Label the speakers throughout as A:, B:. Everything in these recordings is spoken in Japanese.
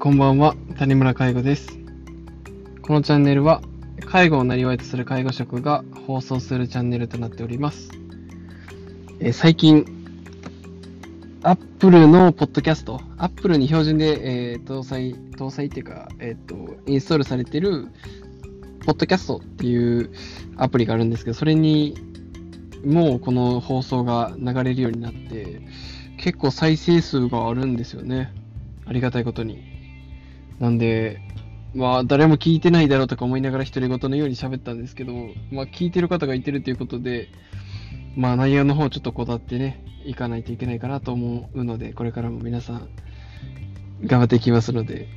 A: こんばんは、谷村介護です。このチャンネルは、介護をなりわいとする介護職が放送するチャンネルとなっております。え最近、Apple のポッドキャスト、Apple に標準で、えー搭載、搭載っていうか、えっ、と、インストールされてる、ポッドキャストっていうアプリがあるんですけど、それに、もうこの放送が流れるようになって、結構再生数があるんですよね。ありがたいことに。なんで、まあ、誰も聞いてないだろうとか思いながら独り言のように喋ったんですけど、まあ、聞いてる方がいてるということで、まあ、内容の方ちょっとこだってね、いかないといけないかなと思うので、これからも皆さん、頑張っていきますので、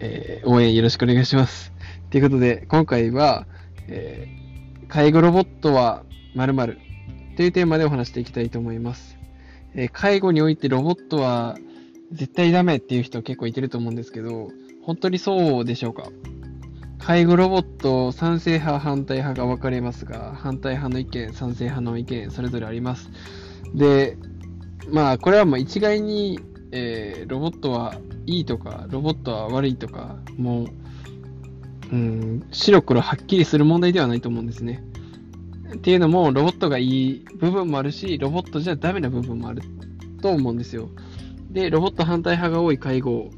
A: えー応援よろしくお願いします。ということで、今回は、えー介護ロボットは〇〇というテーマでお話していきたいと思います。えー介護においてロボットは絶対ダメっていう人結構いてると思うんですけど、本当にそうでしょうか？介護ロボット賛成派反対派が分かれますが、反対派の意見、賛成派の意見、それぞれあります。で、まあこれはもう一概に、えーロボットはいいとか、ロボットは悪いとか、もう、うん、白黒はっきりする問題ではないと思うんですね。っていうのも、ロボットがいい部分もあるし、ロボットじゃダメな部分もあると思うんですよ。で、ロボット反対派が多い介護、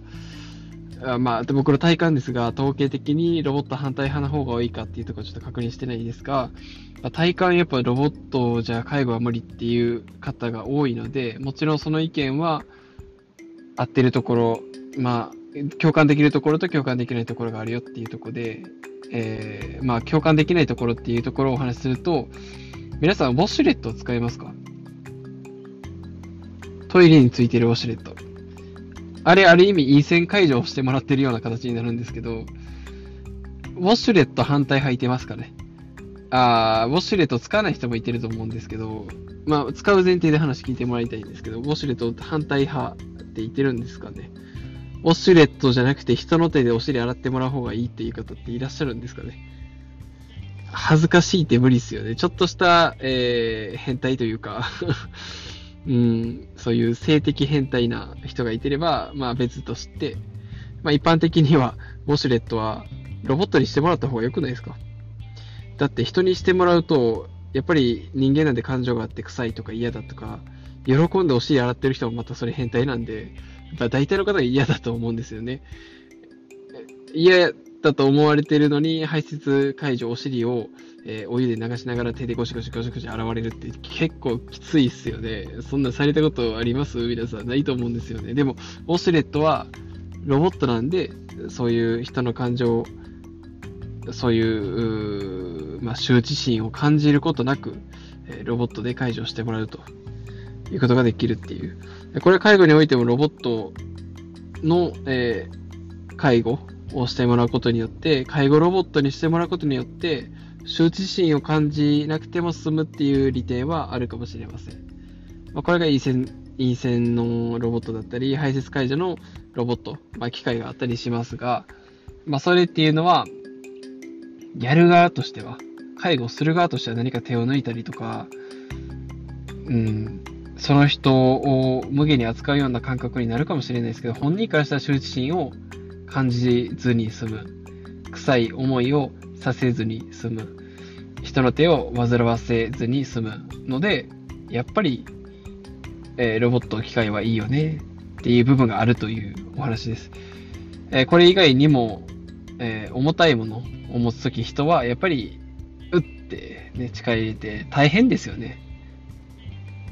A: あまあ、僕の体感ですが、統計的にロボット反対派の方が多いかっていうところちょっと確認してないですが、まあ体感やっぱロボットじゃ介護は無理っていう方が多いので、もちろんその意見は合ってるところ、まあ、共感できるところと共感できないところがあるよっていうところで、えーまあ、共感できないところっていうところをお話しすると、皆さん、ウォシュレットを使いますか？トイレについてるウォシュレット。あれ、ある意味、陰線解除をしてもらってるような形になるんですけど、ウォシュレット反対派いてますかねあーウォシュレット使わない人もいてると思うんですけど、まあ、使う前提で話聞いてもらいたいんですけど、ウォシュレット反対派っていてるんですかねウォシュレットじゃなくて人の手でお尻洗ってもらう方がいいっていう方っていらっしゃるんですかね恥ずかしいって無理ですよね。ちょっとした、えー変態というか、うん、そういう性的変態な人がいてれば、まあ別として、まあ一般的には、ウォシュレットはロボットにしてもらった方が良くないですか？だって人にしてもらうと、やっぱり人間なんで感情があって臭いとか嫌だとか、喜んでお尻洗ってる人もまたそれ変態なんで、やっぱ大体の方が嫌だと思うんですよね。嫌だと思われてるのに、排泄解除お尻を、えーお湯で流しながら手でゴシゴシゴシゴシ洗われるって結構きついっすよね。そんなされたことあります？皆さんないと思うんですよね。でも、ウォシュレットはロボットなんで、そういう人の感情、そういう、うまあ、羞恥心を感じることなく、えロボットで解除してもらうということができるっていう。これ介護においてもロボットの、えー介護をしてもらうことによって、介護ロボットにしてもらうことによって、羞恥心を感じなくても済むっていう利点はあるかもしれません。まあ、これがいい線、いい線のロボットだったり、排泄解除のロボット、まあ、機械があったりしますが、まあ、それっていうのは、やる側としては、介護する側としては何か手を抜いたりとか、うん、その人を無限に扱うような感覚になるかもしれないですけど、本人からしたら羞恥心を感じずに済む。臭い思いをさせずに済む。人の手を煩わせずに済むので、やっぱり、えーロボット機械はいいよねっていう部分があるというお話です。えーこれ以外にも、えー重たいものを持つとき人はやっぱり、うって、ね、力入れて大変ですよね。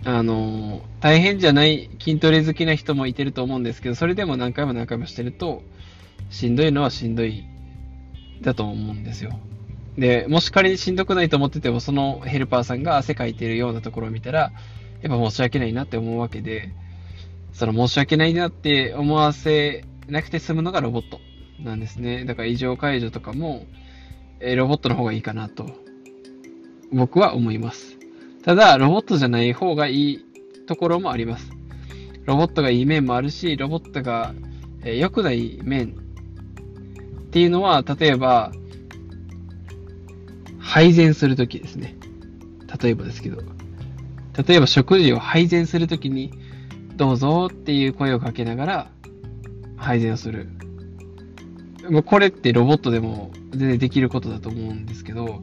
A: あの大変じゃない筋トレ好きな人もいてると思うんですけど、それでも何回も何回もしてると、しんどいのはしんどいだと思うんですよ。で、もし仮にしんどくないと思ってても、そのヘルパーさんが汗かいてるようなところを見たら、やっぱ申し訳ないなって思うわけで、その申し訳ないなって思わせなくて済むのがロボットなんですね。だから異常解除とかも、えロボットの方がいいかなと、僕は思います。ただ、ロボットじゃない方がいいところもあります。ロボットがいい面もあるし、ロボットがえ良くない面っていうのは、例えば、配膳するときですね。例えばですけど。例えば食事を配膳するときに、どうぞっていう声をかけながら、配膳をする。もうこれってロボットでも全然できることだと思うんですけど、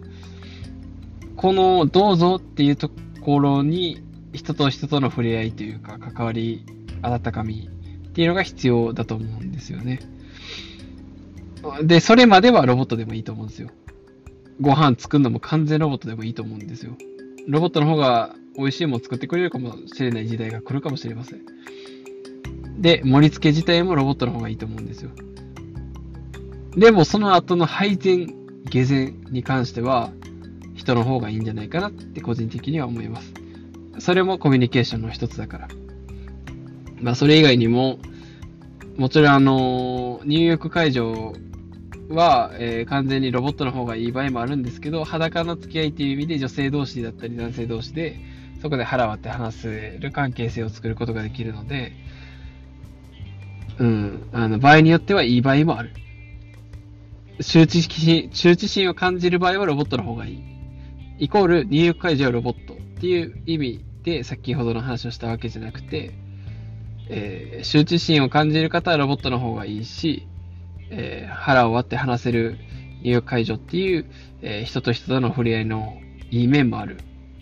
A: このどうぞっていうところに人と人との触れ合いというか関わり、温かみっていうのが必要だと思うんですよね。で、それまではロボットでもいいと思うんですよ。ご飯作るのも完全ロボットでもいいと思うんですよ。ロボットの方が美味しいもの作ってくれるかもしれない時代が来るかもしれません。で、盛り付け自体もロボットの方がいいと思うんですよ。でもその後の配膳、下膳に関しては、人の方がいいんじゃないかなって個人的には思います。それもコミュニケーションの一つだから。まあそれ以外にも、もちろんあの、入浴会場は、えー、完全にロボットの方がいい場合もあるんですけど、裸の付き合いっていう意味で女性同士だったり男性同士で、そこで腹割って話せる関係性を作ることができるので、うん、あの、場合によってはいい場合もある。羞恥心、羞恥心を感じる場合はロボットの方がいい。イコール入浴会場はロボットっていう意味で先ほどの話をしたわけじゃなくて、えー、羞恥心を感じる方はロボットの方がいいし、えー、腹を割って話せる入浴会場っていう、えー、人と人との触れ合いのいい面もある。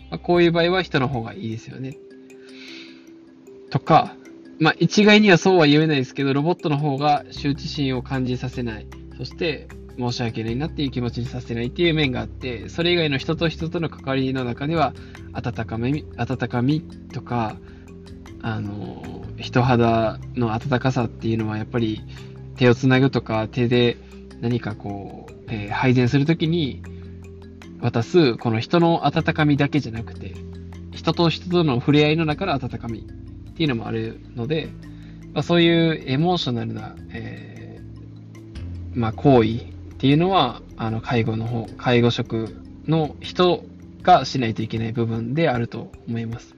A: まあ、こういう場合は人の方がいいですよね。とか、まあ一概にはそうは言えないですけど、ロボットの方が羞恥心を感じさせない。そして、申し訳ないなっていう気持ちにさせないっていう面があって、それ以外の人と人との関わりの中では、温かみ、温かみとか、あの、人肌の温かさっていうのはやっぱり手をつなぐとか手で何かこう、えー、配膳するときに渡すこの人の温かみだけじゃなくて、人と人との触れ合いの中の温かみっていうのもあるので、まあ、そういうエモーショナルな、えー、まあ、行為っていうのは、あの、介護の方、介護職の人がしないといけない部分であると思います。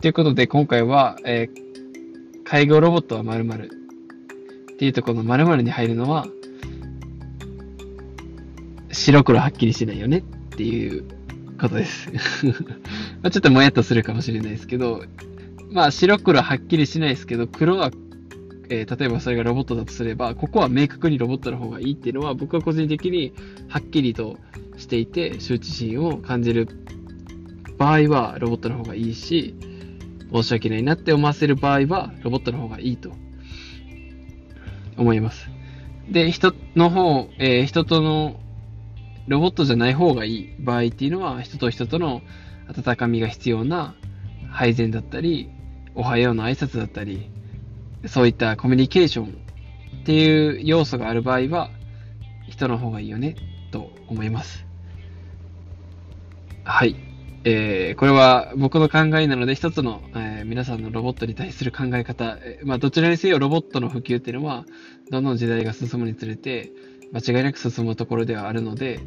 A: ということで、今回は、えー、介護ロボットは〇〇っていうところの〇〇に入るのは、白黒はっきりしないよねっていうことです。まちょっともやっとするかもしれないですけど、まあ白黒はっきりしないですけど、黒はえー、例えばそれがロボットだとすれば、ここは明確にロボットの方がいいっていうのは、僕は個人的にはっきりとしていて、羞恥心を感じる場合はロボットの方がいいし、申し訳ないなって思わせる場合は、ロボットの方がいいと思います。で、人の方、えー、人との、ロボットじゃない方がいい場合っていうのは、人と人との温かみが必要な配膳だったり、おはようの挨拶だったり、そういったコミュニケーションっていう要素がある場合は、人の方がいいよね、と思います。はい。えー、これは僕の考えなので、一つの、えー、皆さんのロボットに対する考え方、えー、まあ、どちらにせよロボットの普及っていうのは、どんどん時代が進むにつれて、間違いなく進むところではあるので、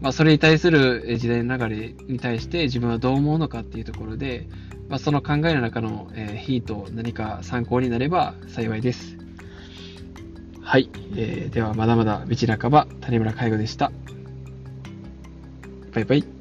A: まあ、それに対する時代の流れに対して自分はどう思うのかっていうところで、まあ、その考えの中の、えー、ヒート何か参考になれば幸いです。はい、えー、ではまだまだ道半ば谷村介護でした。バイバイ。